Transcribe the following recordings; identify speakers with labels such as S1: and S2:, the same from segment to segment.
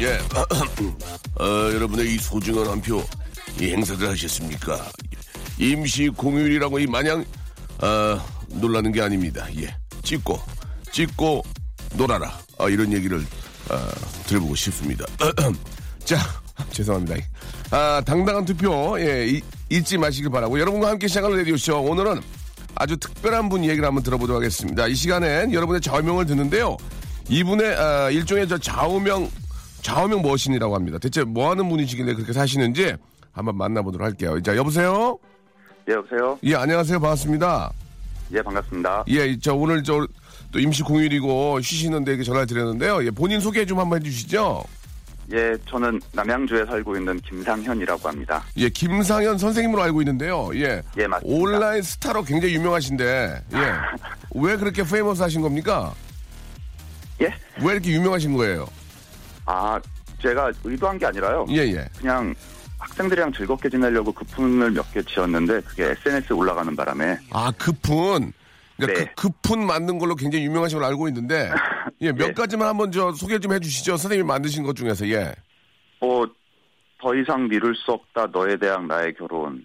S1: 예, 어, 여러분의 이 소중한 한 표, 이 행사를 하셨습니까? 임시 공휴일이라고 이 마냥, 어, 놀라는 게 아닙니다. 예, 찍고, 찍고, 놀아라. 아, 이런 얘기를, 어, 들어보고 싶습니다. 자, 죄송합니다. 아, 당당한 투표, 예, 이- 잊지 마시길 바라고. 여러분과 함께 시작하는 레디오쇼. 오늘은 아주 특별한 분 얘기를 한번 들어보도록 하겠습니다. 이 시간엔 여러분의 좌우명을 듣는데요. 이분의 아, 일종의 저 좌우명 좌우명 머신이라고 합니다. 대체 뭐 하는 분이시길래 그렇게 사시는지 한번 만나보도록 할게요. 자, 여보세요?
S2: 예, 여보세요?
S3: 예, 안녕하세요. 반갑습니다.
S2: 예, 반갑습니다.
S3: 예, 저 오늘 저 또 임시 공휴일이고 쉬시는데 이렇게 전화를 드렸는데요. 예, 본인 소개 좀 한번 해주시죠.
S2: 예, 저는 남양주에 살고 있는 김상현이라고 합니다.
S3: 예, 김상현 선생님으로 알고 있는데요. 예.
S2: 예, 맞습니다.
S3: 온라인 스타로 굉장히 유명하신데, 예. 왜 그렇게 famous 하신 겁니까?
S2: 예?
S3: 왜 이렇게 유명하신 거예요?
S2: 아, 제가 의도한 게 아니라요.
S3: 예, 예.
S2: 그냥 학생들이랑 즐겁게 지내려고 그품을 몇 개 지었는데 그게 SNS에 올라가는 바람에
S3: 아, 급푼. 그러니까
S2: 네.
S3: 그, 급푼 만든 걸로 굉장히 유명하신 걸로 알고 있는데, 예, 몇
S2: 예.
S3: 가지만 한번 저 소개 좀 해주시죠. 선생님이 만드신 것 중에서, 예.
S2: 뭐 더 이상 미룰 수 없다 너에 대한 나의 결혼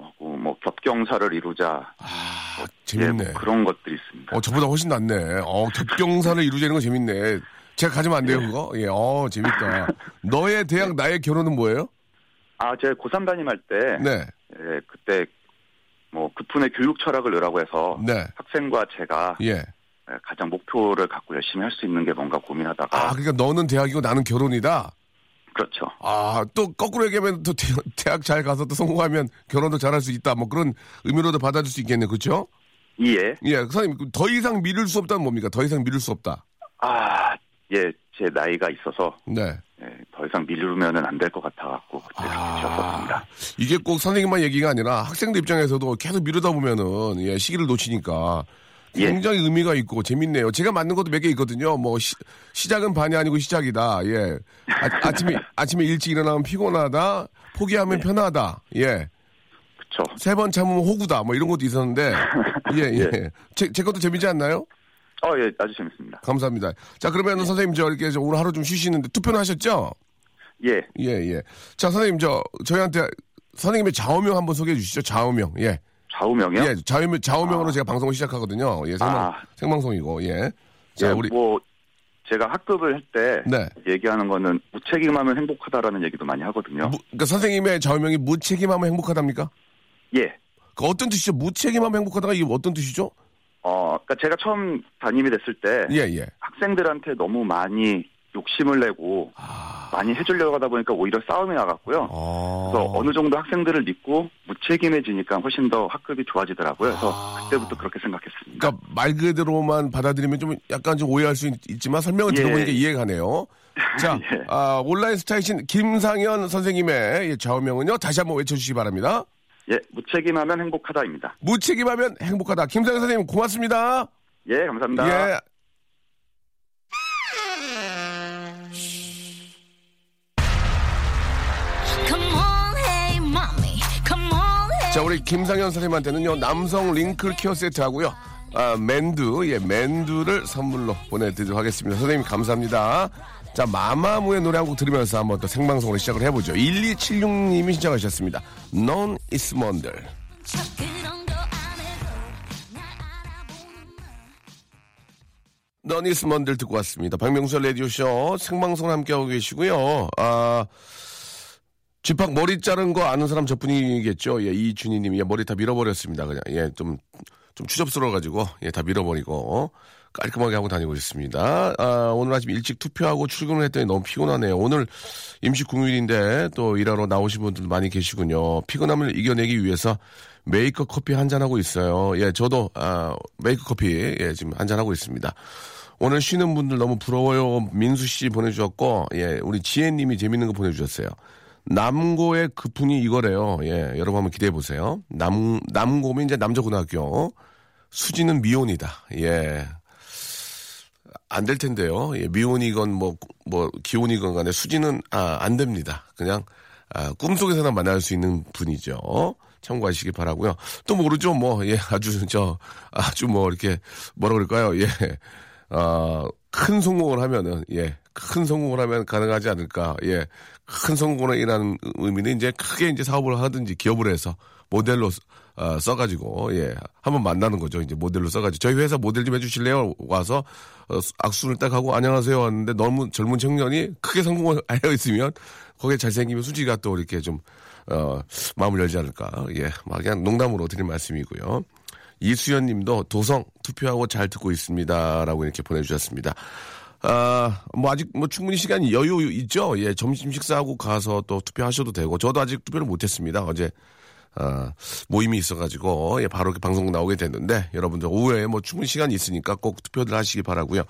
S2: 하고 뭐 겹경사를 이루자
S3: 아,
S2: 예,
S3: 재밌네.
S2: 뭐 그런 것들이 있습니다.
S3: 어, 저보다 훨씬 낫네. 어, 격경사를 이루자는 거 재밌네. 제가 가지면 안 돼요, 그거? 예, 어, 재밌다. 너의 대학, 나의 결혼은 뭐예요?
S2: 아, 제가 고3 담임할 때
S3: 네,
S2: 예, 그때 뭐 그분의 교육 철학을 넣으라고 해서
S3: 네,
S2: 학생과 제가
S3: 예.
S2: 예, 가장 목표를 갖고 열심히 할 수 있는 게 뭔가 고민하다가
S3: 아, 그러니까 너는 대학이고 나는 결혼이다?
S2: 그렇죠.
S3: 아, 또 거꾸로 얘기하면 또 대, 대학 잘 가서 또 성공하면 결혼도 잘할 수 있다. 뭐 그런 의미로도 받아줄 수 있겠네. 그렇죠?
S2: 이에
S3: 예, 선생님, 더 이상 미룰 수 없다는 뭡니까? 더 이상 미룰 수 없다.
S2: 아, 예, 제 나이가 있어서
S3: 네.
S2: 예, 더 이상 미루면은 안 될 것 같아갖고 그때
S3: 아.
S2: 지었었습니다.
S3: 이게 꼭 선생님만 얘기가 아니라 학생들 입장에서도 계속 미루다 보면은 예, 시기를 놓치니까
S2: 예.
S3: 굉장히 의미가 있고 재밌네요. 제가 만든 것도 몇 개 있거든요. 뭐 시, 작은 반이 아니고 시작이다. 예. 아, 아침에 아침에 일찍 일어나면 피곤하다. 포기하면
S2: 네.
S3: 편하다. 예.
S2: 그쵸.
S3: 세번 참으면 호구다. 뭐 이런 것도 있었는데 예, 예.
S2: 예.
S3: 제, 제 것도 재밌지 않나요?
S2: 어, 예, 아주 재밌습니다.
S3: 감사합니다. 자, 그러면
S2: 네.
S3: 선생님 저 이렇게 저 오늘 하루 좀 쉬시는데 투표는 하셨죠?
S2: 예,
S3: 예, 예. 자, 선생님 저 저희한테 선생님의 좌우명 한번 소개해 주시죠. 좌우명. 예.
S2: 좌우명이요?
S3: 예, 좌우명, 좌우명으로 제가 방송을 시작하거든요. 예, 생방,
S2: 아.
S3: 생방송이고, 예. 자,
S2: 예,
S3: 우리,
S2: 뭐 제가 학급을 할 때
S3: 네.
S2: 얘기하는 거는 무책임하면 행복하다라는 얘기도 많이 하거든요.
S3: 무, 그러니까 선생님의 좌우명이 무책임하면 행복하답니까?
S2: 예.
S3: 그 어떤 뜻이죠? 무책임하면 행복하다가 이게 어떤 뜻이죠?
S2: 어, 그러니까 제가 처음 담임이 됐을 때
S3: 예, 예.
S2: 학생들한테 너무 많이 욕심을 내고
S3: 아,
S2: 많이 해주려고 하다 보니까 오히려 싸움이 나갔고요.
S3: 아.
S2: 그래서 어느 정도 학생들을 믿고 무책임해지니까 훨씬 더 학급이 좋아지더라고요. 그래서
S3: 아.
S2: 그때부터 그렇게 생각했습니다.
S3: 그러니까 말 그대로만 받아들이면 좀 약간 좀 오해할 수 있, 지만 설명을
S2: 예.
S3: 들어보니까 이해가 가네요. 자,
S2: 예.
S3: 아, 온라인 스타이신 김상현 선생님의 이 좌우명은요, 다시 한번 외쳐주시기 바랍니다.
S2: 예, 무책임하면 행복하다입니다.
S3: 무책임하면 행복하다. 김상현 선생님 고맙습니다.
S2: 예, 감사합니다.
S3: 예. 자, 우리 김상현 선생님한테는요, 남성 링클 케어 세트 하고요, 아, 맨두, 예, 맨두를 선물로 보내드리도록 하겠습니다. 선생님, 감사합니다. 자, 마마무의 노래 한 곡 들으면서 한번 또 생방송으로 시작을 해보죠. 1276님이 신청하셨습니다. Non is.
S4: 그런 거안 해도 날 알아보는
S3: 너니스 먼들 듣고 왔습니다. 박명수 라디오쇼 생방송 함께하고 계시고요. 아, 집합 머리 자른 거 아는 사람 저뿐이겠죠. 예, 이준희 님이 예, 머리 다 밀어버렸습니다. 그냥. 예, 좀, 좀 추접스러워가지고, 예, 다 밀어버리고, 깔끔하게 하고 다니고 있습니다. 아, 오늘 아침 일찍 투표하고 출근을 했더니 너무 피곤하네요. 오늘 임시 공휴일인데 또 일하러 나오신 분들 많이 계시군요. 피곤함을 이겨내기 위해서 메이커 커피 한 잔 하고 있어요. 예, 저도, 아, 메이커 커피, 예, 지금 한 잔 하고 있습니다. 오늘 쉬는 분들 너무 부러워요. 민수 씨 보내주셨고, 예, 우리 지혜님이 재밌는 거 보내주셨어요. 남고의 급훈이 이거래요. 예, 여러분 한번 기대해 보세요. 남, 남고면 이제 남자고등학교. 수지는 미혼이다. 예. 안 될 텐데요. 예, 미혼이건 뭐, 뭐, 기혼이건 간에 수지는, 아, 안 됩니다. 그냥, 아, 꿈속에서나 만날 수 있는 분이죠. 참고하시기 바라고요 또 모르죠. 뭐, 예, 아주, 저, 아주 뭐, 이렇게, 뭐라 그럴까요. 예. 어, 큰 성공을 하면은, 예, 큰 성공을 하면 가능하지 않을까. 예, 큰 성공을 이라는 의미는 이제 크게 이제 사업을 하든지 기업을 해서 모델로 어, 써가지고, 예, 한번 만나는 거죠. 이제 모델로 써가지고. 저희 회사 모델 좀 해주실래요? 와서, 어, 악수를 딱 하고, 안녕하세요. 왔는데 너무 젊은 청년이 크게 성공을 하여 있으면, 거기에 잘생기면 수지가 또 이렇게 좀, 어, 마음을 열지 않을까. 예, 막 그냥 농담으로 드린 말씀이고요. 이수연 님도 도성 투표하고 잘 듣고 있습니다. 라고 이렇게 보내주셨습니다. 아, 뭐 아직 뭐 충분히 시간이 여유 있죠? 예, 점심 식사하고 가서 또 투표하셔도 되고, 저도 아직 투표를 못했습니다. 어제, 아, 모임이 있어가지고, 예, 바로 방송 나오게 됐는데, 여러분들 오후에 뭐 충분히 시간이 있으니까 꼭 투표들 하시기 바라고요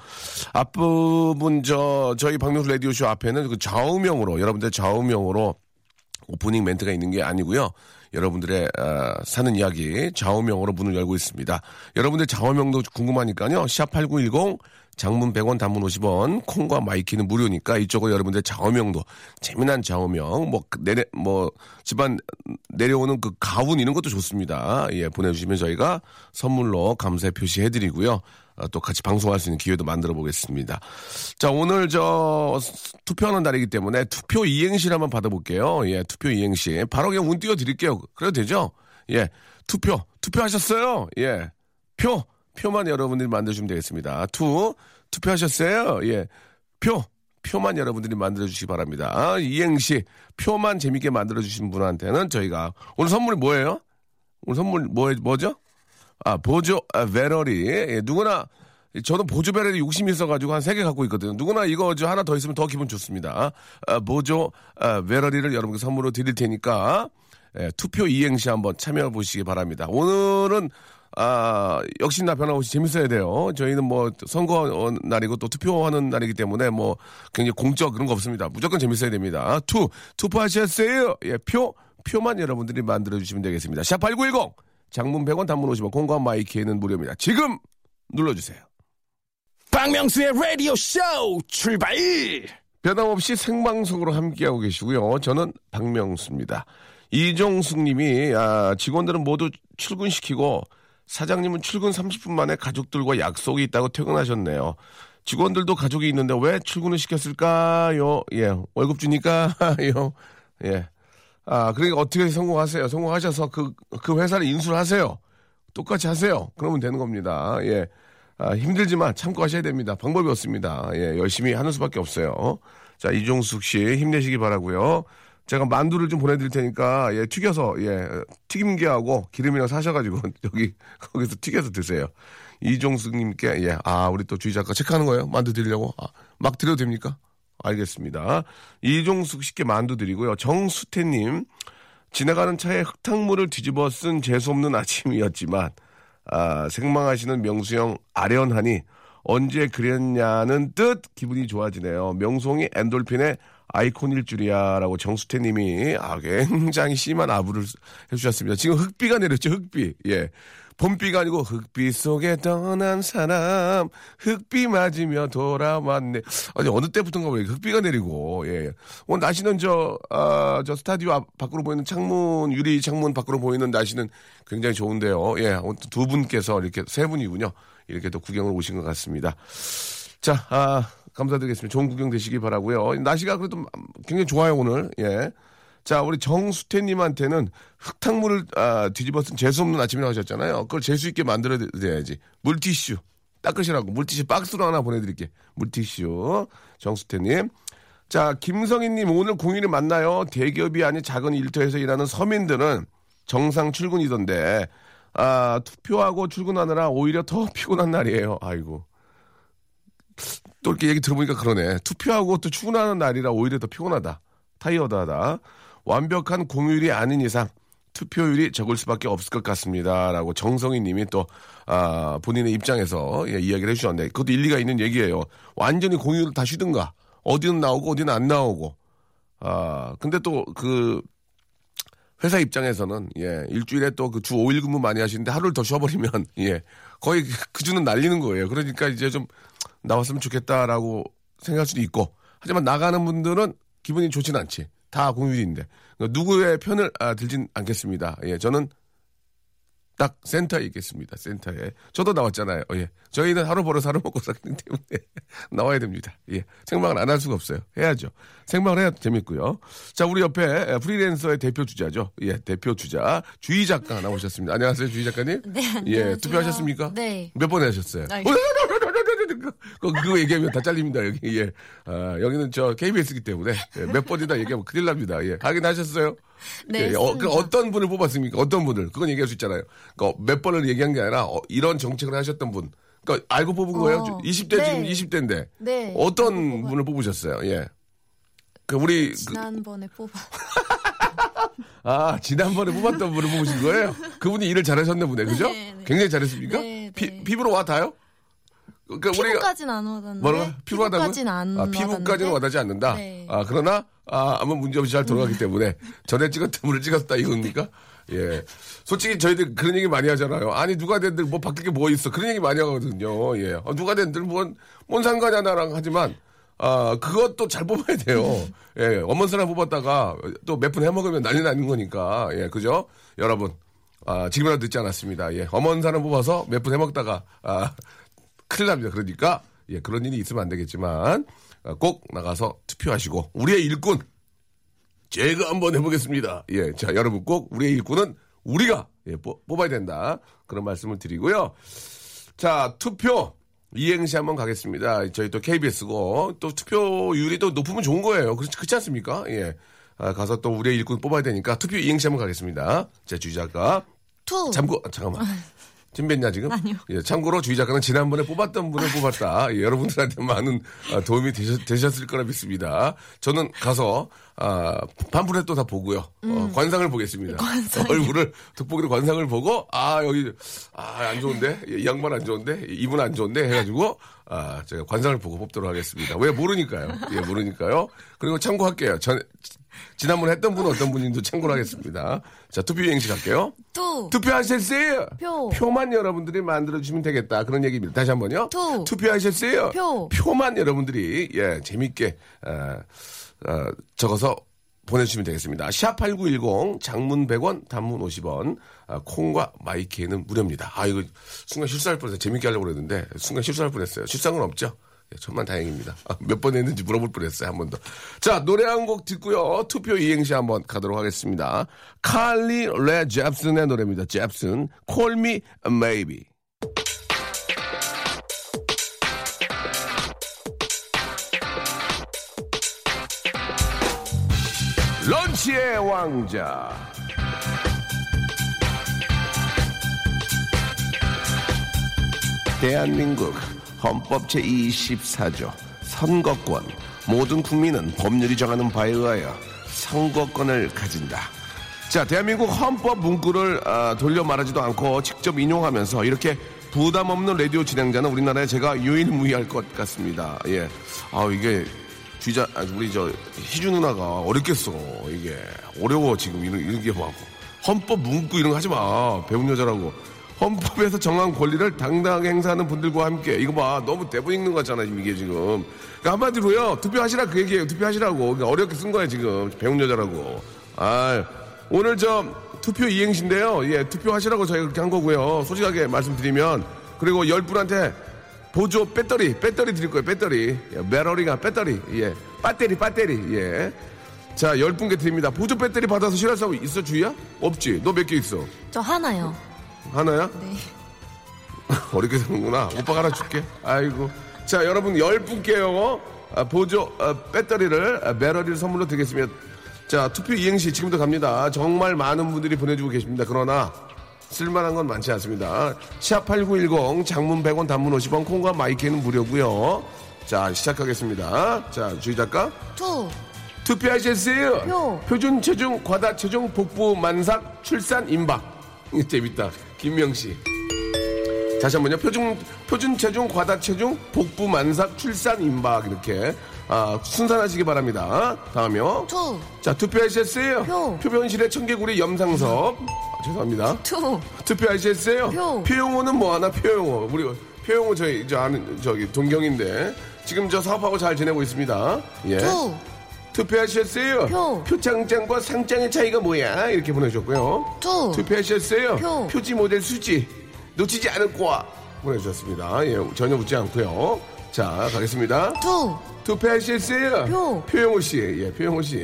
S3: 앞부분 저, 저희 박명수 라디오쇼 앞에는 그 좌우명으로, 여러분들 좌우명으로 오프닝 멘트가 있는 게 아니고요. 여러분들의 어, 사는 이야기 좌우명으로 문을 열고 있습니다. 여러분들 좌우명도 궁금하니까요. 샵8910 장문 100원 단문 50원 콩과 마이K는 무료니까 이쪽으로 여러분들 좌우명도 재미난 좌우명 뭐 내려 뭐 집안 내려오는 그 가훈 이런 것도 좋습니다. 예 보내주시면 저희가 선물로 감사의 표시해 드리고요. 어, 또 같이 방송할 수 있는 기회도 만들어 보겠습니다. 자, 오늘 저 투표하는 날이기 때문에 투표 이행시를 한번 받아볼게요. 예, 투표 이행시. 바로 그냥 운 띄워 드릴게요. 그래도 되죠? 예, 투표. 투표하셨어요? 예, 표. 표만 여러분들이 만들어주면 되겠습니다. 투. 투표하셨어요? 예, 표. 표만 여러분들이 만들어주시기 바랍니다. 아, 이행시. 표만 재밌게 만들어주신 분한테는 저희가 오늘 선물이 뭐예요? 오늘 선물 뭐, 뭐죠? 아, 보조 아, 배터리. 예, 누구나 저도 보조 배터리 욕심이 있어가지고 한 세 개 갖고 있거든요. 누구나 이거 저 하나 더 있으면 더 기분 좋습니다. 아, 보조 아, 배터리를 여러분께 선물로 드릴 테니까 예, 투표 이행시 한번 참여해 보시기 바랍니다. 오늘은 아, 역시나 변함없이 재밌어야 돼요. 저희는 뭐 선거 날이고 또 투표하는 날이기 때문에 뭐 굉장히 공적 그런 거 없습니다. 무조건 재밌어야 됩니다. 투, 투표하셨어요? 예, 표, 표만 여러분들이 만들어주시면 되겠습니다. 샵8910! 장문 100원 단문 50원 콩과 마이케이는 무료입니다. 지금 눌러주세요.
S5: 박명수의 라디오 쇼 출발!
S3: 변함없이 생방송으로 함께하고 계시고요. 저는 박명수입니다. 이종숙 님이 아, 직원들은 모두 출근시키고 사장님은 출근 30분 만에 가족들과 약속이 있다고 퇴근하셨네요. 직원들도 가족이 있는데 왜 출근을 시켰을까요? 예, 월급 주니까요. 예. 아, 그러니까 어떻게 성공하세요? 성공하셔서 그, 그 회사를 인수를 하세요. 똑같이 하세요. 그러면 되는 겁니다. 예. 아, 힘들지만 참고 하셔야 됩니다. 방법이 없습니다. 예, 열심히 하는 수밖에 없어요. 자, 이종숙 씨 힘내시기 바라고요 제가 만두를 좀 보내드릴 테니까, 예, 튀겨서, 예, 튀김기하고 기름이랑 사셔가지고, 여기, 거기서 튀겨서 드세요. 이종숙님께, 예, 아, 우리 또 주희 작가 체크하는 거예요? 만두 드리려고? 아, 막 드려도 됩니까? 알겠습니다. 이종숙 씨께 만두 드리고요. 정수태님, 지나가는 차에 흙탕물을 뒤집어 쓴 재수없는 아침이었지만, 아, 생망하시는 명수형 아련하니 언제 그랬냐는 뜻 기분이 좋아지네요. 명송이 엔돌핀의 아이콘일 줄이야라고 정수태님이 아 굉장히 심한 아부를 해주셨습니다. 지금 흑비가 내렸죠 흑비. 예. 봄비가 아니고 흑비 속에 떠난 사람 흑비 맞으며 돌아왔네. 아니 어느 때부터인가 왜 흑비가 내리고 예. 오늘 날씨는 저, 아, 저 스타디오 앞, 밖으로 보이는 창문 유리 창문 밖으로 보이는 날씨는 굉장히 좋은데요. 예. 두 분께서 이렇게 세 분이군요. 이렇게 또 구경을 오신 것 같습니다. 자, 아, 감사드리겠습니다. 좋은 구경 되시기 바라고요. 날씨가 그래도 굉장히 좋아요 오늘. 예. 자, 우리 정수태님한테는 흙탕물을 아, 뒤집어 쓴 재수 없는 아침이라고 하셨잖아요. 그걸 재수 있게 만들어야지. 물티슈. 닦으시라고 물티슈 박스로 하나 보내드릴게. 물티슈. 정수태님. 자, 김성희님 오늘 공휴일 맞나요? 대기업이 아닌 작은 일터에서 일하는 서민들은 정상 출근이던데, 아, 투표하고 출근하느라 오히려 더 피곤한 날이에요. 아이고. 또 이렇게 얘기 들어보니까 그러네. 투표하고 또 출근하는 날이라 오히려 더 피곤하다. 타이어드하다. 완벽한 공휴일이 아닌 이상 투표율이 적을 수밖에 없을 것 같습니다. 라고 정성희 님이 또, 아, 본인의 입장에서 예, 이야기를 해주셨는데, 그것도 일리가 있는 얘기예요. 완전히 공휴일을 다 쉬든가, 어디는 나오고 어디는 안 나오고, 아, 근데 또 그, 회사 입장에서는, 예, 일주일에 또 그 주 5일 근무 많이 하시는데 하루를 더 쉬어버리면, 예, 거의 그 주는 날리는 거예요. 그러니까 이제 좀 나왔으면 좋겠다라고 생각할 수도 있고, 하지만 나가는 분들은 기분이 좋진 않지. 다 공휴일인데. 그러니까 누구의 편을 아, 들진 않겠습니다. 예, 저는 딱 센터에 있겠습니다. 센터에. 저도 나왔잖아요. 예. 저희는 하루 벌어서 하루 먹고 살기 때문에 나와야 됩니다. 예. 생방을 안 할 수가 없어요. 해야죠. 생방을 해야 재밌고요. 자, 우리 옆에 프리랜서의 대표 주자죠. 예, 대표 주자. 주희 작가 나오셨습니다. 안녕하세요, 주희 작가님.
S6: 네,
S3: 예,
S6: 안녕하세요.
S3: 투표하셨습니까?
S6: 네.
S3: 몇 번 하셨어요?
S6: 아,
S3: 그, 그거 얘기하면 다 잘립니다, 여기. 예. 아, 여기는 저 KBS기 때문에 예, 몇 번이나 얘기하면 큰일 납니다. 예. 확인하셨어요?
S6: 네,
S3: 예, 어, 그. 어떤 분을 뽑았습니까? 어떤 분을? 그건 얘기할 수 있잖아요. 그몇 번을 얘기한 게 아니라 어, 이런 정책을 하셨던 분. 그러니까 알고 뽑은 거예요?
S6: 어,
S3: 20대
S6: 네.
S3: 지금 20대인데.
S6: 네.
S3: 어떤 분을 뽑으셨어요? 예. 그 우리 그,
S6: 지난번에 뽑아.
S3: 아 지난번에 뽑았던 분을 뽑으신 거예요? 그분이 일을 잘하셨나 보네, 그죠?
S6: 네, 네.
S3: 굉장히 잘했습니까?
S6: 네,
S3: 피,
S6: 네.
S3: 피부로 와 닿아요? 그러니까
S6: 피부까지는 안 와닿는데.
S3: 뭐라고? 피부하다고?
S6: 피부까지는 안
S3: 아, 피부까지는. 와닿지 않는다.
S6: 네.
S3: 아, 그러나, 아, 아무 문제 없이 잘 돌아가기 때문에 전에 찍었던 분을 찍었다 이겁니까? 예. 솔직히 저희들 그런 얘기 많이 하잖아요. 아니, 누가 된들 뭐 바뀔 게 뭐 있어. 그런 얘기 많이 하거든요. 예. 아, 누가 된들 뭔, 뭔 상관이야, 나랑 하지만, 아, 그것도 잘 뽑아야 돼요. 예. 엄먼 사람 뽑았다가 또 몇 분 해먹으면 난리 나는 거니까. 예. 그죠? 여러분. 아, 지금이라도 늦지 않았습니다. 예. 엄먼 사람 뽑아서 몇 분 해먹다가, 아, 큰일 납니다. 그러니까 예, 그런 일이 있으면 안 되겠지만 어, 꼭 나가서 투표하시고 우리의 일꾼 제가 한번 해보겠습니다. 예, 자 여러분 꼭 우리의 일꾼은 우리가 예, 뽑, 뽑아야 된다 그런 말씀을 드리고요. 자 투표 이행시 한번 가겠습니다. 저희 또 KBS고 또 투표율이 또 높으면 좋은 거예요. 그렇지, 그렇지 않습니까? 예. 아, 가서 또 우리의 일꾼 뽑아야 되니까 투표 이행시 한번 가겠습니다. 자 주 작가
S6: 투.
S3: 참고 아, 잠깐만. 준비했냐 지금?
S6: 아니요.
S3: 예, 참고로 주희 작가는 지난번에 뽑았던 분을 뽑았다. 예, 여러분들한테 많은 아, 도움이 되셨, 을 거라 믿습니다. 저는 가서 아, 팸플릿 또다 보고요. 어, 관상을 보겠습니다. 얼굴을 돋보기로 관상을 보고 아 여기 아 안 좋은데 예, 이 양반 안 좋은데 이분 안 좋은데 해가지고 아 제가 관상을 보고 뽑도록 하겠습니다. 왜 모르니까요. 예 모르니까요. 그리고 참고할게요. 전 지난번에 했던 분은 어떤 분인지도 참고를 하겠습니다. 자 투표 이행시 갈게요.
S6: 투.
S3: 투표하셨어요?
S6: 표.
S3: 표만 여러분들이 만들어주시면 되겠다. 그런 얘기입니다. 다시 한 번요.
S6: 투.
S3: 투표하셨어요?
S6: 표.
S3: 표만 여러분들이, 예, 재밌게, 어, 어, 적어서 보내주시면 되겠습니다. 샵8910, 장문 100원, 단문 50원, 아, 콩과 마이키에는 무료입니다. 아, 이거 순간 실수할 뻔했어요. 재밌게 하려고 그랬는데, 순간 실수할 뻔했어요. 실상은 없죠? 예, 천만 다행입니다. 아, 몇번 했는지 물어볼 뻔했어요. 한 번 더. 자, 노래 한 곡 듣고요. 투표 이행시 한번 가도록 하겠습니다. 칼리 레 잽슨의 노래입니다. 잽슨. Call me maybe. 런치의 왕자. 대한민국 헌법 제24조 선거권 모든 국민은 법률이 정하는 바에 의하여 선거권을 가진다. 자, 대한민국 헌법 문구를 아, 돌려 말하지도 않고 직접 인용하면서 이렇게 부담 없는 라디오 진행자는 우리나라에 제가 유일무이할 것 같습니다. 예. 아, 이게 주자 아, 우리 저 희주 누나가 어렵겠어. 이게 어려워 지금 이런 이런 게 막. 헌법 문구 이런 거 하지 마. 배운 여자라고. 헌법에서 정한 권리를 당당하게 행사하는 분들과 함께. 이거 봐 너무 대본 읽는 거 같잖아 지금 이게 지금. 그러니까 한마디로요 투표하시라 그 얘기예요. 투표하시라고. 그러니까 어렵게 쓴 거야 지금. 배운 여자라고. 아 오늘 저 투표 이행시인데요. 예 투표하시라고 저희가 그렇게 한 거고요. 솔직하게 말씀드리면. 그리고 열 분한테 보조 배터리 배터리 드릴 거예요 배터리. 예, 배터리가 배터리. 예 배터리 배터리. 예자 열 분께 드립니다. 보조 배터리 받아서 실할 사람 있어 주희야? 없지. 너 몇 개 있어?
S6: 저 하나요.
S3: 하나야
S6: 네.
S3: 어렵게 되는구나. 오빠가 하나 줄게. 아이고. 자, 여러분 열 분께요. 아, 보조 아, 배터리를 아, 배터리를 선물로 드리겠습니다. 자, 투표 이행시 지금부터 갑니다. 정말 많은 분들이 보내주고 계십니다. 그러나 쓸만한 건 많지 않습니다. 샵8910 장문 100원 단문 50원 콩과 마이케이는 무료고요. 자, 시작하겠습니다. 자, 주희 작가.
S4: 투,
S3: 투표하셨어요?
S4: 표.
S3: 표준 체중 과다 체중 복부 만삭 출산 임박. 재밌다. 김명 씨. 다시 한번요. 표준 표준 체중 과다 체중 복부 만삭 출산 임박 이렇게 아, 순산하시기 바랍니다. 다음요.
S4: 투,
S3: 자 투표하셨어요?
S4: 표.
S3: 표변실의 청개구리 염상섭. 아, 죄송합니다.
S4: 투,
S3: 투표하셨어요?
S4: 표.
S3: 표영호는 뭐 하나? 표영호. 우리 표영호 저희 저 아는 저기 동생인데 지금 저 사업하고 잘 지내고 있습니다. 예.
S4: 투,
S3: 투표하셨어요?
S4: 표.
S3: 표창장과 상장의 차이가 뭐야? 이렇게 보내주셨고요.
S4: 투,
S3: 투표하셨어요?
S4: 표.
S3: 표지 모델 수지 놓치지 않을 거야. 보내주셨습니다. 예, 전혀 웃지 않고요. 자, 가겠습니다.
S4: 투,
S3: 투표하셨어요?
S4: 표.
S3: 표영호 씨, 예, 표영호 씨,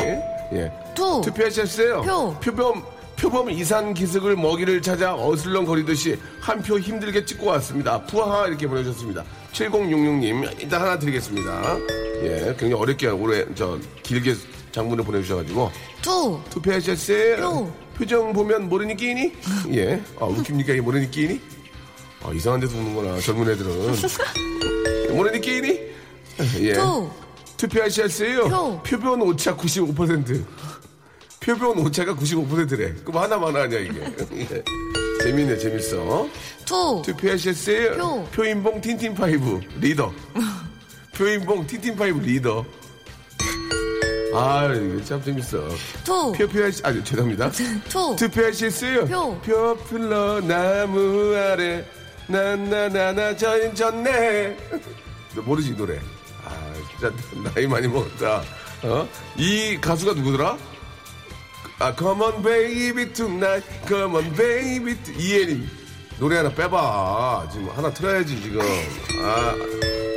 S3: 예.
S4: 투,
S3: 투표하셨어요?
S4: 표.
S3: 표범 표범 이산 기슭을 먹이를 찾아 어슬렁거리듯이 한 표 힘들게 찍고 왔습니다. 푸하 이렇게 보내주셨습니다. 7066님 일단 하나 드리겠습니다. 예, 굉장히 어렵게 오래 저 길게 장문을 보내주셔가지고
S4: 투,
S3: 투표하셨어요?
S4: 표.
S3: 표정 보면 모르니 끼니? 예. 아, 웃깁니까? 이게 모르니 끼니? 아, 이상한 데서 우는구나, 젊은 애들은. 모르니 끼니? 예.
S4: 투,
S3: 투표하셨어요?
S4: 표.
S3: 표본 오차 95%. 표본 오차가 95%래. 그럼 하나만 하냐, 이게. 예. 재밌네, 재밌어.
S4: 투,
S3: 투표하셨어요?
S4: 표.
S3: 표인봉 틴틴파이브 리더. 표인봉 틴틴파이브 리더. 아, 이게 참 재밌어.
S4: 투,
S3: 표표하시, 아, 죄송합니다.
S4: 투,
S3: 투표하셨어요?
S4: 표.
S3: 표플러 나무 아래 나나나나 전 전네. 너 모르지 이 노래. 아 진짜 나이 많이 먹었다. 어? 이 가수가 누구더라? 아 Come on baby tonight, Come on baby to... 이예린 노래 하나 빼봐. 지금 하나 틀어야지 지금. 아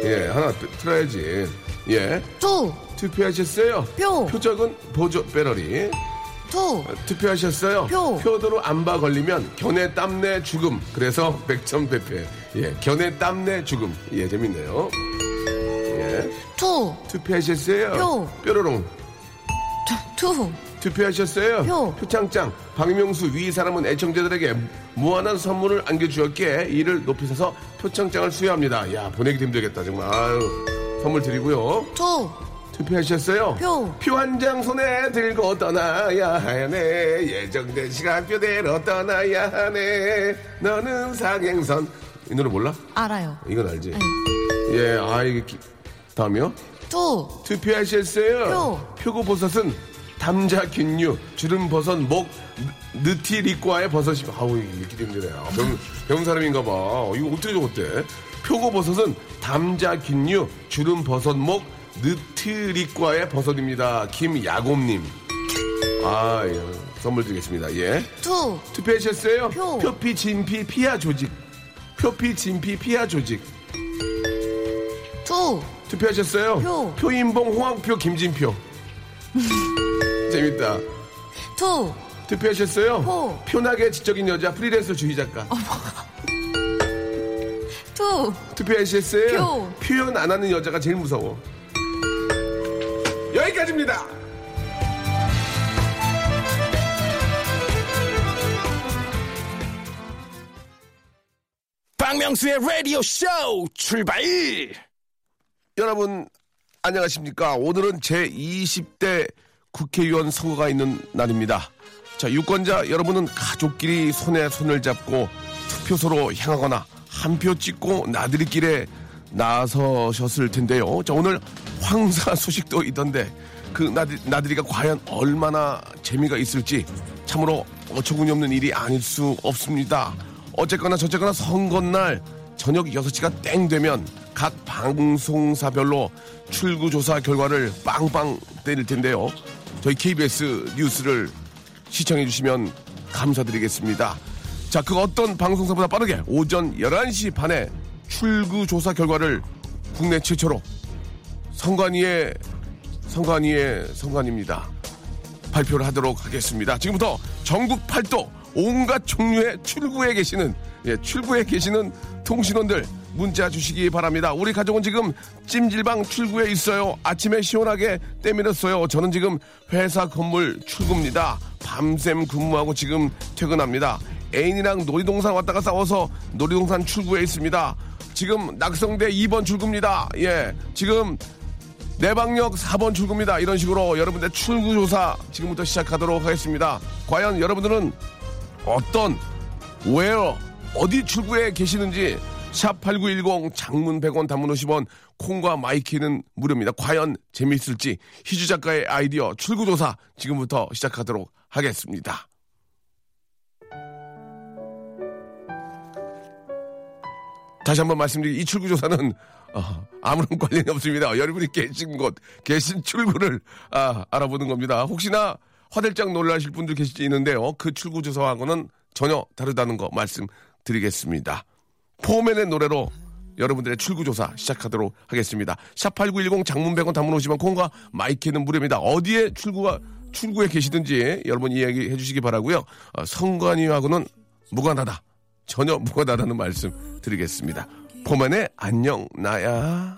S3: 예 하나 빼- 틀어야지. 예
S4: 투,
S3: 투표하셨어요?
S4: 표.
S3: 표적은 보조 배러리.
S4: 투,
S3: 투표하셨어요?
S4: 표.
S3: 표도르 암바 걸리면 견해 땀내 죽음. 그래서 백천배패. 예, 견해 땀내 죽음. 예, 재밌네요. 예,
S4: 투,
S3: 투표하셨어요?
S4: 표.
S3: 뾰로롱.
S4: 투,
S3: 투 표하셨어요?
S4: 표.
S3: 표창장. 박명수 위 사람은 애청자들에게 무한한 선물을 안겨주었기에 이를 높이 사서 표창장을 수여합니다. 야, 보내기도 힘들겠다, 정말. 아유, 선물 드리고요.
S4: 투,
S3: 투표하셨어요?
S4: 표.
S3: 한 장 손에 들고 떠나야 하네. 예정된 시간표대로 떠나야 하네. 너는 상행선. 이 노래 몰라?
S4: 알아요.
S3: 이건 알지? 예, 아, 이게, 기- 다음이요?
S4: 투,
S3: 투표하셨어요?
S4: 표.
S3: 표고버섯은 담자 균류, 주름 버섯, 목, 느- 느타리과의 버섯이, 아우, 이렇게 힘드네. 아, 배운, 배운 사람인가 봐. 어, 이거 어떻게 적었대? 표고버섯은 담자 균류, 주름 버섯, 목, 느타리과의 버섯입니다. 김야곰님. 아, 예. 선물 드리겠습니다. 예.
S4: 투,
S3: 투표하셨어요?
S4: 표.
S3: 표피, 진피, 피하 조직. 표피, 진피, 피하 조직.
S4: 투,
S3: 투표하셨어요?
S4: 표.
S3: 표인봉, 홍학표, 김진표. 재밌다.
S4: 투,
S3: 투표하셨어요?
S4: 표.
S3: 표나게 지적인 여자 프리랜서 주희 작가.
S4: 투,
S3: 투표하셨어요?
S4: 표.
S3: 표현 안 하는 여자가 제일 무서워. 여기까지입니다.
S5: 박명수의 라디오 쇼 출발!
S3: 여러분 안녕하십니까? 오늘은 제 20대 국회의원 선거가 있는 날입니다. 자, 유권자 여러분은 가족끼리 손에 손을 잡고 투표소로 향하거나 한 표 찍고 나들이 길에 나서셨을 텐데요. 자, 오늘 황사 소식도 있던데 그 나들, 나들이가 과연 얼마나 재미가 있을지 참으로 어처구니 없는 일이 아닐 수 없습니다. 어쨌거나 저쨌거나 선거날 저녁 6시가 땡 되면 각 방송사별로 출구조사 결과를 빵빵 때릴 텐데요. 저희 KBS 뉴스를 시청해 주시면 감사드리겠습니다. 자, 그 어떤 방송사보다 빠르게 오전 11시 반에 출구 조사 결과를 국내 최초로 성관위의 성관위의 성관입니다. 발표를 하도록 하겠습니다. 지금부터 전국 팔도 온갖 종류의 출구에 계시는 예, 출구에 계시는 통신원들 문자 주시기 바랍니다. 우리 가족은 지금 찜질방 출구에 있어요. 아침에 시원하게 때밀었어요. 저는 지금 회사 건물 출구입니다. 밤샘 근무하고 지금 퇴근합니다. 애인이랑 놀이동산 왔다가 싸워서 놀이동산 출구에 있습니다. 지금 낙성대 2번 출구입니다. 예. 지금 내방역 4번 출구입니다. 이런 식으로 여러분들 출구 조사 지금부터 시작하도록 하겠습니다. 과연 여러분들은 어떤 where 어디 출구에 계시는지 샵8910 장문 100원 단문 50원 콩과 마이케이는 무료입니다. 과연 재미있을지 주희 작가의 아이디어 출구 조사 지금부터 시작하도록 하겠습니다. 다시 한번 말씀드리기 이 출구 조사는 어, 아무런 관련이 없습니다. 여러분이 계신 곳, 계신 출구를 아, 알아보는 겁니다. 혹시나 화들짝 놀라실 분들 계실지 있는데요. 그 출구 조사하고는 전혀 다르다는 거 말씀드리겠습니다. 포맨의 노래로 여러분들의 출구 조사 시작하도록 하겠습니다. 샵8910 장문 100원 단문 50원 콩과 마이케이는 무료입니다. 어디에 출구가 출구에 계시든지 여러분 이야기 해 주시기 바라고요. 어, 성관이하고는 무관하다. 전혀 무관하다는 말씀 드리겠습니다. 포맨의 안녕 나야.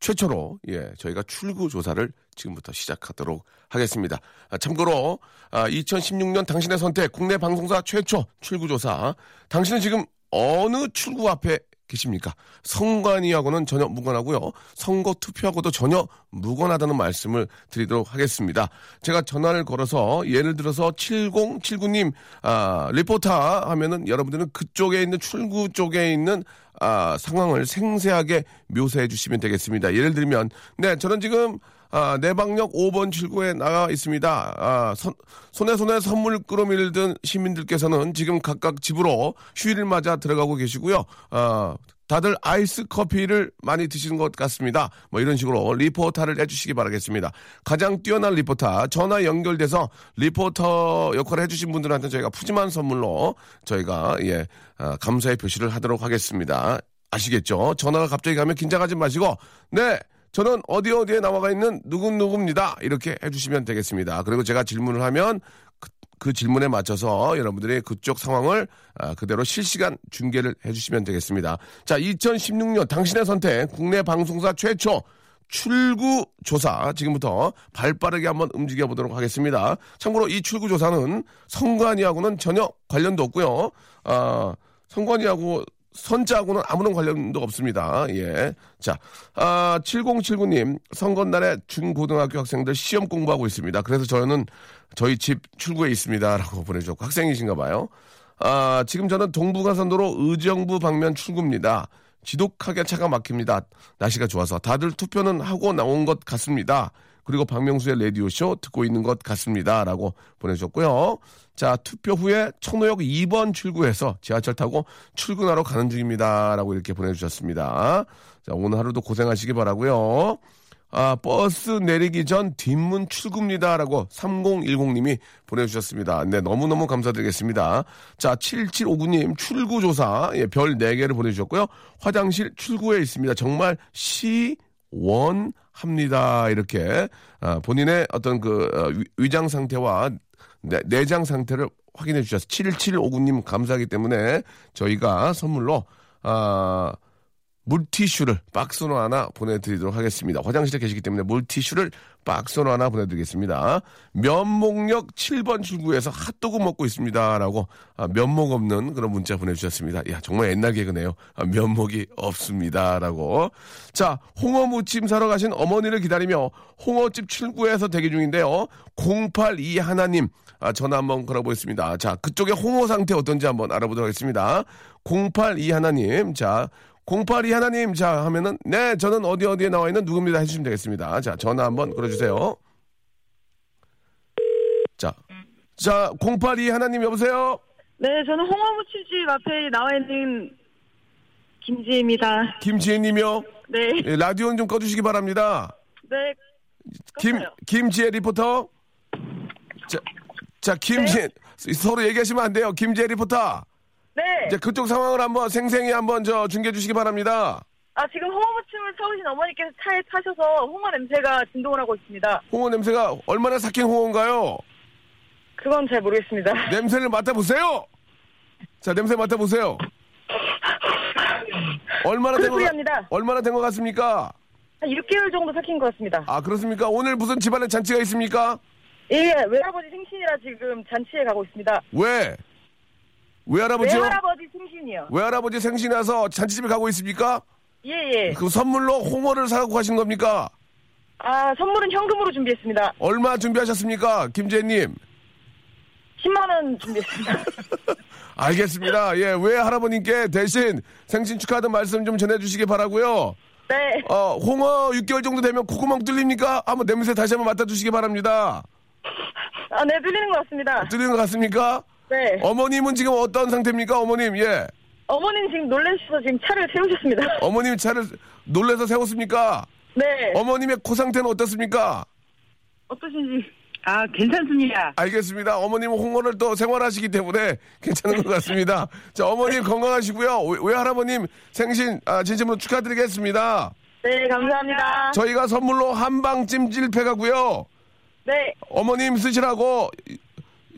S3: 최초로 예 저희가 출구 조사를 지금부터 시작하도록 하겠습니다. 아, 참고로 아, 2016년 당신의 선택 국내 방송사 최초 출구 조사. 당신은 지금 어느 출구 앞에 계십니까? 선관위하고는 전혀 무관하고요. 선거 투표하고도 전혀 무관하다는 말씀을 드리도록 하겠습니다. 제가 전화를 걸어서 예를 들어서 7079님 아, 리포터 하면은 여러분들은 그쪽에 있는 출구 쪽에 있는 아, 상황을 생생하게 묘사해 주시면 되겠습니다. 예를 들면 네, 저는 지금 아, 내방역 5번 출구에 나가 있습니다. 아, 손, 손에 손에 선물 꾸러미를 든 시민들께서는 지금 각각 집으로 휴일을 맞아 들어가고 계시고요. 아, 다들 아이스 커피를 많이 드시는 것 같습니다. 뭐 이런 식으로 리포터를 해주시기 바라겠습니다. 가장 뛰어난 리포터, 전화 연결돼서 리포터 역할을 해주신 분들한테 저희가 푸짐한 선물로 저희가 예 아, 감사의 표시를 하도록 하겠습니다. 아시겠죠? 전화가 갑자기 가면 긴장하지 마시고 네. 저는 어디 어디에 나와가 있는 누구누구입니다. 이렇게 해주시면 되겠습니다. 그리고 제가 질문을 하면 그, 그 질문에 맞춰서 여러분들이 그쪽 상황을 아, 그대로 실시간 중계를 해주시면 되겠습니다. 자, 2016년 당신의 선택 국내 방송사 최초 출구 조사 지금부터 발빠르게 한번 움직여 보도록 하겠습니다. 참고로 이 출구 조사는 선관위하고는 전혀 관련도 없고요. 아, 선관위하고 선자하고는 아무런 관련도 없습니다. 예. 자, 아, 7079님, 선거날에 중고등학교 학생들 시험 공부하고 있습니다. 그래서 저는 저희 집 출구에 있습니다. 라고 보내주셨고, 학생이신가 봐요. 아, 지금 저는 동부가선도로 의정부 방면 출구입니다. 지독하게 차가 막힙니다. 날씨가 좋아서 다들 투표는 하고 나온 것 같습니다. 그리고 박명수의 라디오쇼 듣고 있는 것 같습니다. 라고 보내주셨고요. 자, 투표 후에 청노역 2번 출구에서 지하철 타고 출근하러 가는 중입니다. 라고 이렇게 보내주셨습니다. 자, 오늘 하루도 고생하시기 바라고요 아, 버스 내리기 전 뒷문 출구입니다. 라고 3010님이 보내주셨습니다. 네, 너무너무 감사드리겠습니다. 자, 7759님 출구조사, 예, 별 4개를 보내주셨고요. 화장실 출구에 있습니다. 정말 시 원 합니다. 이렇게, 아, 본인의 어떤 그, 어, 위장 상태와 내, 내장 상태를 확인해 주셔서 7759님 감사하기 때문에 저희가 선물로, 아, 물티슈를 박스로 하나 보내드리도록 하겠습니다. 화장실에 계시기 때문에 물티슈를 박스로 하나 보내드리겠습니다. 면목역 7번 출구에서 핫도그 먹고 있습니다 라고 아, 면목 없는 그런 문자 보내주셨습니다. 야 정말 옛날 개그네요. 아, 면목이 없습니다 라고. 자 홍어 무침 사러 가신 어머니를 기다리며 홍어집 출구에서 대기 중인데요. 082 하나님 아, 전화 한번 걸어보겠습니다. 자 그쪽의 홍어 상태 어떤지 한번 알아보도록 하겠습니다. 082 하나님 자 082 하나님, 자, 하면은, 네, 저는 어디 어디에 나와 있는 누굽니다 해주시면 되겠습니다. 자, 전화 한번 걸어주세요. 자, 자, 082 하나님 여보세요?
S6: 네, 저는 홍어무침집 앞에 나와 있는 김지혜입니다.
S3: 김지혜님이요?
S6: 네,
S3: 예, 라디오는 좀 꺼주시기 바랍니다.
S6: 네,
S3: 김. 김지혜 리포터? 자, 자, 김지혜, 서로 얘기하시면 안 돼요. 김지혜 리포터.
S6: 네.
S3: 이제 그쪽 상황을 한번 생생히 한번 저 중계해 주시기 바랍니다.
S6: 아, 지금 홍어무침을 사오신 어머니께서 차에 타셔서 홍어 냄새가 진동을 하고 있습니다.
S3: 홍어 냄새가 얼마나 삭힌 홍어인가요?
S6: 그건 잘 모르겠습니다.
S3: 냄새를 맡아보세요. 자, 냄새 맡아보세요. 얼마나 된 것,
S6: 풀풀이합니다.
S3: 얼마나 된 것 같습니까?
S6: 한 6개월 정도 삭힌 것 같습니다.
S3: 아, 그렇습니까? 오늘 무슨 집안에 잔치가 있습니까?
S6: 예, 외할아버지 생신이라 지금 잔치에 가고 있습니다.
S3: 왜? 외할아버지요?
S6: 외할아버지 생신이요.
S3: 외할아버지 생신나서 잔치집에 가고 있습니까?
S6: 예, 예.
S3: 그 선물로 홍어를 사갖고 가신 겁니까?
S6: 아, 선물은 현금으로 준비했습니다.
S3: 얼마 준비하셨습니까? 김재님.
S6: 10만원 준비했습니다.
S3: 알겠습니다. 예, 외할아버님께 대신 생신 축하하는 말씀 좀 전해주시기 바라고요
S6: 네.
S3: 어, 홍어 6개월 정도 되면 콧구멍 뚫립니까? 한번 냄새 다시 한번 맡아주시기 바랍니다.
S6: 아, 네, 들리는 것 같습니다.
S3: 뚫리는 것 같습니까?
S6: 네.
S3: 어머님은 지금 어떤 상태입니까? 어머님, 예.
S6: 어머니는 지금 놀라셔서 지금 차를 세우셨습니다.
S3: 어머님 차를 놀래서 세웠습니까?
S6: 네.
S3: 어머님의 코 상태는 어떻습니까?
S6: 어떠신지.
S7: 아, 괜찮습니다.
S3: 알겠습니다. 어머님은 홍어를 또 생활하시기 때문에 괜찮은 것 같습니다. 자, 어머님 건강하시고요. 외- 외할아버님 생신 아, 진심으로 축하드리겠습니다.
S6: 네, 감사합니다.
S3: 저희가 선물로 한방 찜질팩 하고요.
S6: 네.
S3: 어머님 쓰시라고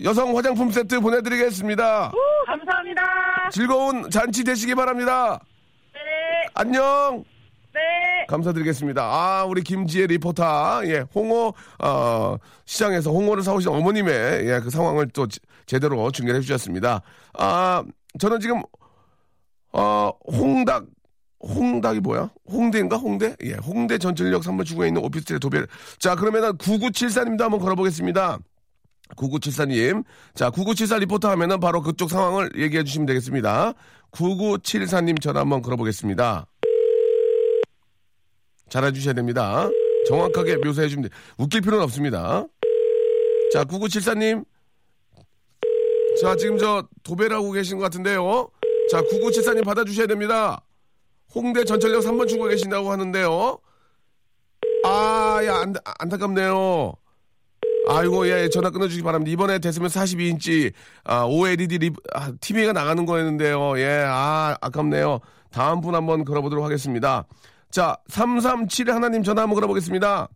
S3: 여성 화장품 세트 보내드리겠습니다.
S6: 오, 감사합니다.
S3: 즐거운 잔치 되시기 바랍니다.
S6: 네.
S3: 안녕.
S6: 네.
S3: 감사드리겠습니다. 아, 우리 김지혜 리포터, 예, 홍어, 어, 시장에서 홍어를 사오신 어머님의, 예, 그 상황을 또 제- 제대로 중계를 해주셨습니다. 아, 저는 지금, 어, 홍닭, 홍닭이 뭐야? 홍대인가? 홍대? 예, 홍대 전철역 3번 출구에 있는 오피스텔 도배를. 자, 그러면은 9974님도 한번 걸어보겠습니다. 9974님. 자, 9974 리포터 하면은 바로 그쪽 상황을 얘기해 주시면 되겠습니다. 9974님 전화 한번 걸어보겠습니다. 잘해 주셔야 됩니다. 정확하게 묘사해 주면 돼. 웃길 필요는 없습니다. 자, 9974님. 자, 지금 저 도배를 하고 계신 것 같은데요. 자, 9974님 받아주셔야 됩니다. 홍대 전철역 3번 출구에 계신다고 하는데요. 아, 야, 안, 안타깝네요. 아이고, 예, 전화 끊어주시기 바랍니다. 이번에 됐으면 42인치, 아, OLED 리, 아, TV가 나가는 거였는데요. 예, 아, 아깝네요. 다음 분 한번 걸어보도록 하겠습니다. 자, 337 하나님 전화 한번 걸어보겠습니다.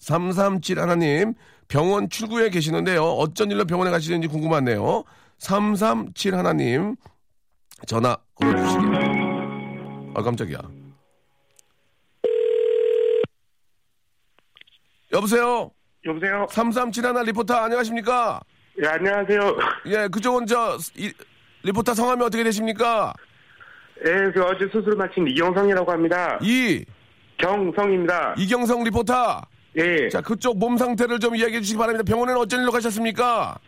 S3: 337 하나님, 병원 출구에 계시는데요. 어쩐 일로 병원에 가시는지 궁금하네요. 337 하나님, 전화 걸어주시기. 아, 깜짝이야. 여보세요?
S8: 여보세요?
S3: 337 하나 리포터 안녕하십니까?
S8: 예, 안녕하세요.
S3: 예, 그쪽은 저, 이, 리포터 성함이 어떻게 되십니까?
S8: 예, 그 어제 수술 마친 이경성이라고 합니다.
S3: 이,
S8: 경성입니다.
S3: 이경성 리포터.
S8: 예,
S3: 자, 그쪽 몸 상태를 좀 이야기해 주시기 바랍니다. 병원에는 어쩐 일로 가셨습니까?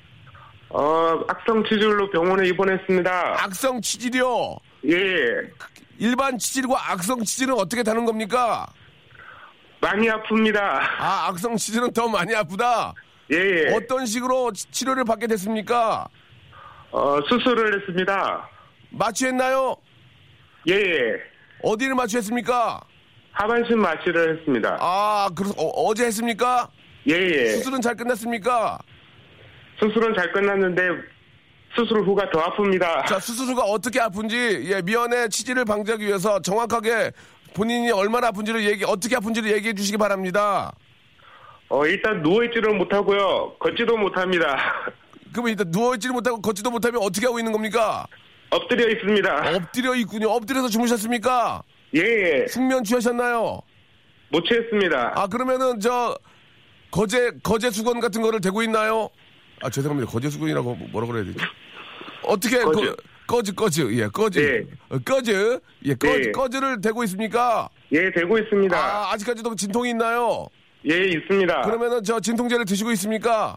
S8: 어, 악성 치질로 병원에 입원했습니다.
S3: 악성 치질이요.
S8: 예,
S3: 일반 치질과 악성 치질은 어떻게 다른 겁니까?
S8: 많이 아픕니다.
S3: 아, 악성 치질은 더 많이 아프다.
S8: 예, 예.
S3: 어떤 식으로 치- 치료를 받게 됐습니까?
S8: 어, 수술을 했습니다.
S3: 마취했나요?
S8: 예, 예.
S3: 어디를 마취했습니까?
S8: 하반신 마취를 했습니다.
S3: 아, 그래서 어, 제 했습니까?
S8: 예, 예.
S3: 수술은 잘 끝났습니까?
S8: 수술은 잘 끝났는데 수술 후가 더 아픕니다.
S3: 자, 수술 후가 어떻게 아픈지, 예, 미연의 치질을 방지하기 위해서 정확하게 본인이 얼마나 아픈지를 얘기, 어떻게 아픈지를 얘기해 주시기 바랍니다.
S8: 어, 일단 누워있지를 못하고요. 걷지도 못합니다.
S3: 그러면 일단 누워있지를 못하고 걷지도 못하면 어떻게 하고 있는 겁니까?
S8: 엎드려 있습니다.
S3: 엎드려 있군요. 엎드려서 주무셨습니까?
S8: 예, 예.
S3: 숙면 취하셨나요?
S8: 못 취했습니다.
S3: 아 그러면은 저 거제 거제 수건 같은 거를 대고 있나요? 아 죄송합니다. 거제 수건이라고 뭐라 그래야 되지? 어떻게
S8: 꺼즈.
S3: 거, 꺼즈 꺼즈 예 꺼즈
S8: 예.
S3: 어, 꺼즈 예 꺼즈
S8: 예.
S3: 꺼즈를 대고 있습니까?
S8: 예, 대고 있습니다.
S3: 아 아직까지도 진통이 있나요?
S8: 예, 있습니다.
S3: 그러면은 저 진통제를 드시고 있습니까?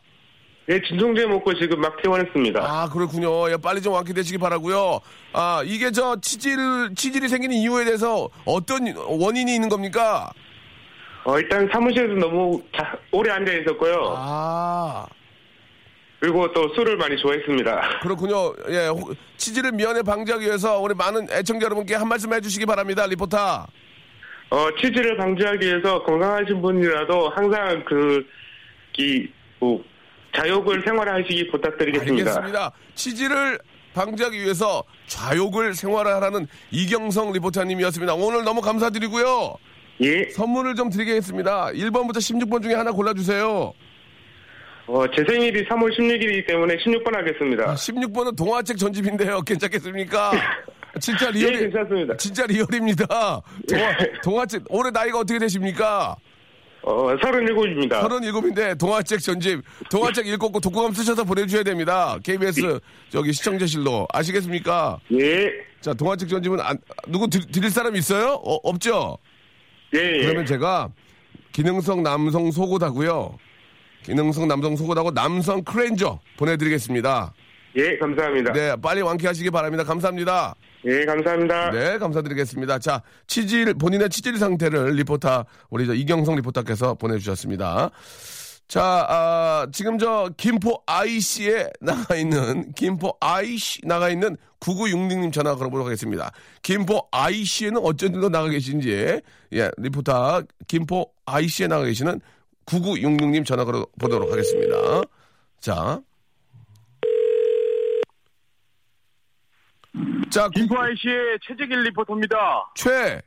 S8: 예, 진통제 먹고 지금 막 퇴원했습니다.
S3: 아 그렇군요. 예, 빨리 좀 완쾌되시기 바라고요. 아 이게 저 치질 치질이 생기는 이유에 대해서 어떤 원인이 있는 겁니까?
S8: 어, 일단 사무실에서 너무 자- 오래 앉아 있었고요.
S3: 아
S8: 그리고 또 술을 많이 좋아했습니다.
S3: 그렇군요. 예, 호- 치질을 미연에 방지하기 위해서 우리 많은 애청자 여러분께 한 말씀 해주시기 바랍니다. 리포터.
S8: 어, 치질을 방지하기 위해서 건강하신 분이라도 항상 그, 이, 뭐, 자욕을 생활하시기 부탁드리겠습니다.
S3: 알겠습니다. 치질을 방지하기 위해서 좌욕을 생활하라는 이경성 리포터님이었습니다. 오늘 너무 감사드리고요.
S8: 예,
S3: 선물을 좀 드리겠습니다. 1번부터 16번 중에 하나 골라주세요.
S8: 어, 제 생일이 3월 16일이기 때문에 16번 하겠습니다.
S3: 16번은 동화책 전집인데요. 괜찮겠습니까? 진짜
S8: 예,
S3: 리얼이,
S8: 괜찮습니다.
S3: 진짜 리얼입니다. 동화, 동화책, 올해 나이가 어떻게 되십니까?
S8: 어, 37입니다.
S3: 37인데 동화책 전집, 동화책 읽고 꼭 독후감 쓰셔서 보내주셔야 됩니다. KBS 저기 시청자실로. 아시겠습니까?
S8: 예,
S3: 자, 동화책 전집은 안, 누구 드, 드릴 사람 있어요? 어, 없죠?
S8: 예, 예.
S3: 그러면 제가 기능성 남성 속옷하고요. 기능성 남성 속옷하고 남성 크렌저 보내드리겠습니다.
S8: 예, 감사합니다.
S3: 네, 빨리 완쾌하시기 바랍니다. 감사합니다.
S8: 예, 감사합니다.
S3: 네, 감사드리겠습니다. 자, 치질, 본인의 치질 상태를 리포터, 우리 저 이경성 리포터께서 보내주셨습니다. 자, 아, 지금 저, 김포 IC에 나가 있는, 김포 IC 나가 있는 9966님 전화 걸어보도록 하겠습니다. 김포 IC에는 어쩐 일로 나가 계신지, 예, 리포터, 김포 IC에 나가 계시는 9966님 전화 걸어 보도록 하겠습니다. 자. 자,
S7: 김포IC의 최재길 리포터입니다.
S3: 최,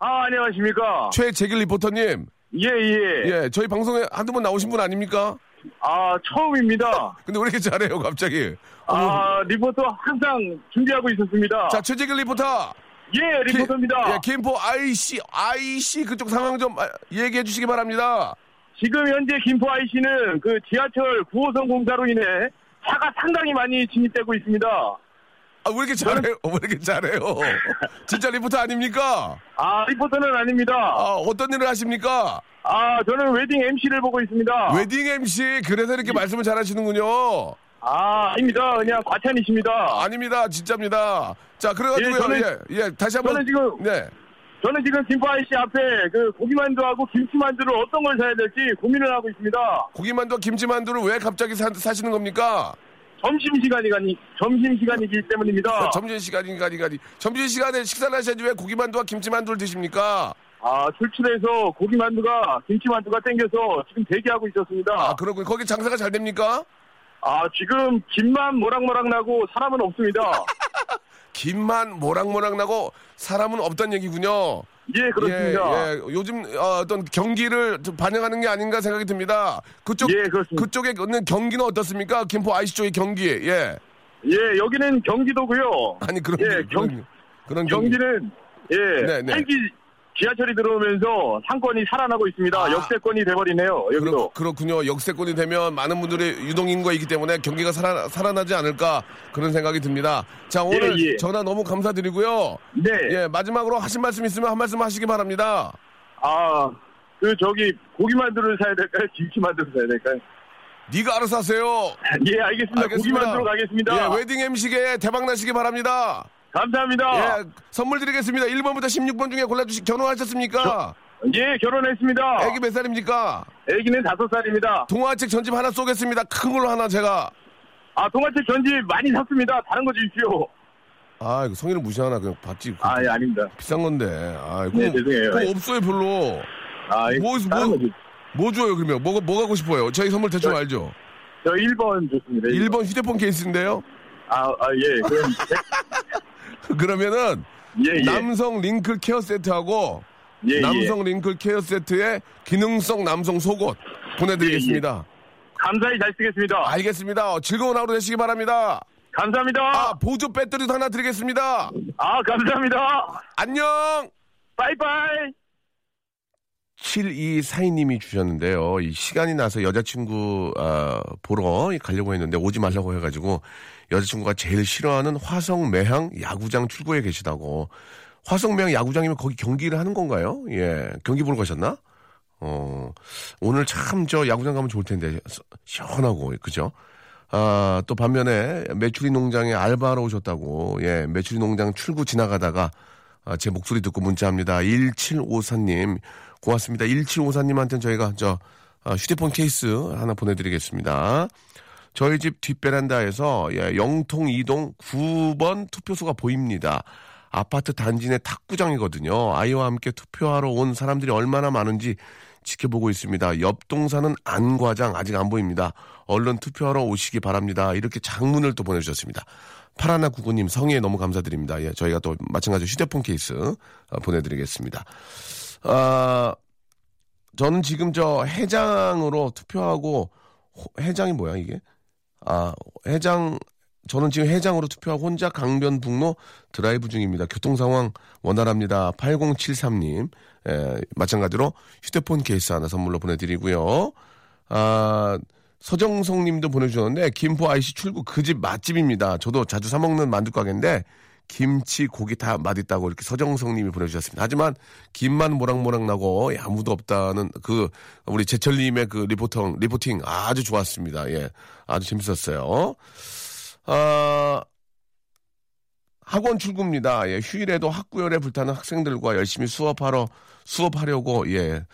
S7: 아, 안녕하십니까.
S3: 최재길 리포터님.
S7: 예, 예.
S3: 예, 저희 방송에 한두 번 나오신 분 아닙니까?
S7: 아, 처음입니다.
S3: 근데 왜 이렇게 잘해요, 갑자기?
S7: 아, 리포터 항상 준비하고 있었습니다.
S3: 자, 최재길 리포터.
S7: 예, 리포터입니다.
S3: 예, 김포 IC, IC 그쪽 상황 좀 아, 얘기해 주시기 바랍니다.
S7: 지금 현재 김포IC는 그 지하철 9호선 공사로 인해 차가 상당히 많이 진입되고 있습니다.
S3: 아, 왜 이렇게 잘해요? 왜 이렇게 잘해요? 진짜 리포터 아닙니까?
S7: 아, 리포터는 아닙니다.
S3: 아, 어떤 일을 하십니까?
S7: 아, 저는 wedding MC를 보고 있습니다.
S3: wedding MC, 그래서 이렇게 말씀을 잘 하시는군요.
S7: 아, 아닙니다. 그냥 과찬이십니다.
S3: 아닙니다. 진짜입니다. 자, 그래가지고요.
S7: 예, 저는-
S3: 예, 예, 다시 한 번.
S7: 저는 지금
S3: 네.
S7: 저는 지금 김포IC 앞에 그 고기만두하고 김치만두를 어떤 걸 사야 될지 고민을 하고 있습니다.
S3: 고기만두와 김치만두를 왜 갑자기 사, 사시는 겁니까?
S7: 점심 시간이가니, 점심 시간이기 때문입니다.
S3: 점심 시간인가, 아니, 점심 시간에 식사를 하셔야지 왜 고기만두와 김치만두를 드십니까?
S7: 아, 출출해서 고기만두가, 김치만두가 땡겨서 지금 대기하고 있었습니다.
S3: 아, 그렇군요. 거기 장사가 잘 됩니까?
S7: 아, 지금 김만 모락모락 나고 사람은 없습니다.
S3: 김만 모락모락 나고 사람은 없다는 얘기군요.
S7: 예, 그렇습니다.
S3: 예, 예. 요즘 어, 떤 경기를 좀 반영하는 게 아닌가 생각이 듭니다. 그쪽
S7: 예, 그렇습니다.
S3: 그쪽에 있는 경기는 어떻습니까? 김포 IC 쪽의 경기. 예.
S7: 예, 여기는 경기도고요.
S3: 아니 그런
S7: 예, 경-
S3: 그런, 그런 경기.
S7: 경기는 예,
S3: 네, 네.
S7: 헬기 지하철이 들어오면서 상권이 살아나고 있습니다.
S3: 아.
S7: 역세권이 돼버리네요. 여기도.
S3: 그렇, 군요 역세권이 되면 많은 분들이 유동인구가 있기 때문에 경기가 살아, 살아나지 않을까 그런 생각이 듭니다. 자 오늘
S7: 예, 예.
S3: 전화 너무 감사드리고요.
S7: 네.
S3: 예 마지막으로 하신 말씀 있으면 한 말씀 하시기 바랍니다.
S7: 아, 그 저기 고기만두를 사야 될까요? 김치만두를 사야 될까요?
S3: 네가 알아서 하세요.
S7: 예, 알겠습니다. 고기만두로 가겠습니다.
S3: 예, 웨딩 MC계 대박 나시기 바랍니다.
S7: 감사합니다.
S3: 예, 선물 드리겠습니다. 1번부터 16번 중에 골라주시, 결혼하셨습니까?
S7: 예, 결혼했습니다.
S3: 애기 몇 살입니까?
S7: 애기는 다섯 살입니다.
S3: 동화책 전집 하나 쏘겠습니다. 큰 걸로 하나 제가.
S7: 아, 동화책 전집 많이 샀습니다. 다른 거 주십시오.
S3: 아, 이거 성인을 무시하나. 그냥 받지. 그거
S7: 아, 예, 아닙니다.
S3: 비싼 건데. 아, 그거,
S7: 네, 죄송해요.
S3: 그거 없어요, 별로.
S7: 아, 예,
S3: 뭐, 뭐, 뭐 줘요, 그러면? 뭐, 뭐 갖고 싶어요? 저희 선물 대충 알죠?
S7: 저 1번 좋습니다.
S3: 1번 휴대폰 케이스인데요?
S7: 아, 아, 예. 그럼,
S3: 그러면은,
S7: 예, 예.
S3: 남성 링클 케어 세트하고,
S7: 예, 예.
S3: 남성 링클 케어 세트에 기능성 남성 속옷 보내드리겠습니다.
S7: 감사히 잘 쓰겠습니다.
S3: 알겠습니다. 어, 즐거운 하루 되시기 바랍니다.
S7: 감사합니다.
S3: 아, 보조 배터리도 하나 드리겠습니다.
S7: 아, 감사합니다.
S3: 안녕!
S7: 빠이빠이.
S3: 7242님이 주셨는데요. 이 시간이 나서 여자친구 아, 보러 가려고 했는데 오지 말라고 해가지고 여자친구가 제일 싫어하는 화성 매항 야구장 출구에 계시다고. 화성 매항 야구장이면 거기 경기를 하는 건가요? 예, 경기 보러 가셨나? 어, 오늘 참 저 야구장 가면 좋을 텐데 시- 시원하고 그죠? 아, 또 반면에 메추리 농장에 알바하러 오셨다고. 예, 메추리 농장 출구 지나가다가 아, 제 목소리 듣고 문자합니다. 1754님. 고맙습니다. 1754님한테는 저희가 저 아, 휴대폰 케이스 하나 보내드리겠습니다. 저희 집 뒷베란다에서 예, 영통 2동 9번 투표소가 보입니다. 아파트 단지 내 탁구장이거든요. 아이와 함께 투표하러 온 사람들이 얼마나 많은지 지켜보고 있습니다. 옆 동사는 안 과장 아직 안 보입니다. 얼른 투표하러 오시기 바랍니다. 이렇게 장문을 또 보내주셨습니다. 팔하나 구구님 성의에 너무 감사드립니다. 예, 저희가 또 마찬가지로 휴대폰 케이스 어, 보내드리겠습니다. 아, 저는 지금 저 해장으로 투표하고 호- 해장이 뭐야 이게? 아 해장 저는 지금 해장으로 투표하고 혼자 강변북로 드라이브 중입니다. 교통 상황 원활합니다. 8073님 예, 마찬가지로 휴대폰 케이스 하나 선물로 보내드리고요. 아 서정성 님도 보내주셨는데, 김포 IC 출구 그 집 맛집입니다. 저도 자주 사먹는 만두 가게인데, 김치, 고기 다 맛있다고 이렇게 서정성 님이 보내주셨습니다. 하지만, 김만 모락모락 나고, 예, 아무도 없다는 그, 우리 제철 님의 그 reporting, reporting 아주 좋았습니다. 예. 아주 재밌었어요. 아, 학원 출구입니다. 예, 휴일에도 학구열에 불타는 학생들과 열심히 수업하러 수업하려고 예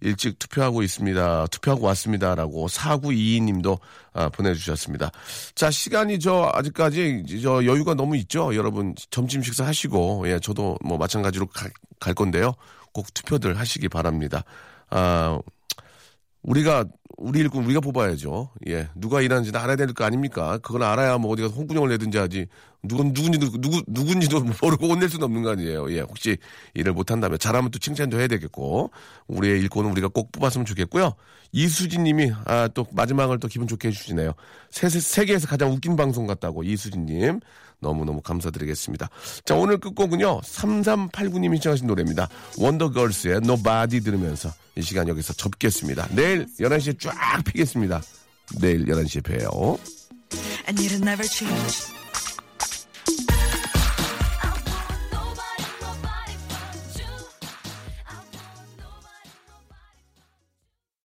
S3: 일찍 투표하고 있습니다. 투표하고 왔습니다라고 4922님도 아, 보내주셨습니다. 자 시간이 저 아직까지 저 여유가 너무 있죠. 여러분 점심 식사 하시고 예 저도 뭐 마찬가지로 가- 갈 건데요. 꼭 투표들 하시기 바랍니다. 아 우리가 우리 일꾼 우리가 뽑아야죠. 예, 누가 일하는지 알아야 될 거 아닙니까? 그걸 알아야 뭐 어디 가서 홍군형을 내든지 하지. 누군 누군지도 누구 누군지도 모르고 혼낼 수는 없는 거 아니에요. 예, 혹시 일을 못한다면 잘하면 또 칭찬도 해야 되겠고 우리의 일꾼은 우리가 꼭 뽑았으면 좋겠고요. 이수진님이 아 또 마지막을 또 기분 좋게 해주시네요. 세, 세- 세계에서 가장 웃긴 방송 같다고 이수진님 너무너무 감사드리겠습니다. 자 오늘 끝곡은요 3389님이 신청하신 노래입니다. 원더걸스의 Nobody 들으면서 이 시간 여기서 접겠습니다. 내일 11시에 쫙 피겠습니다. 내일 11시에 봬요.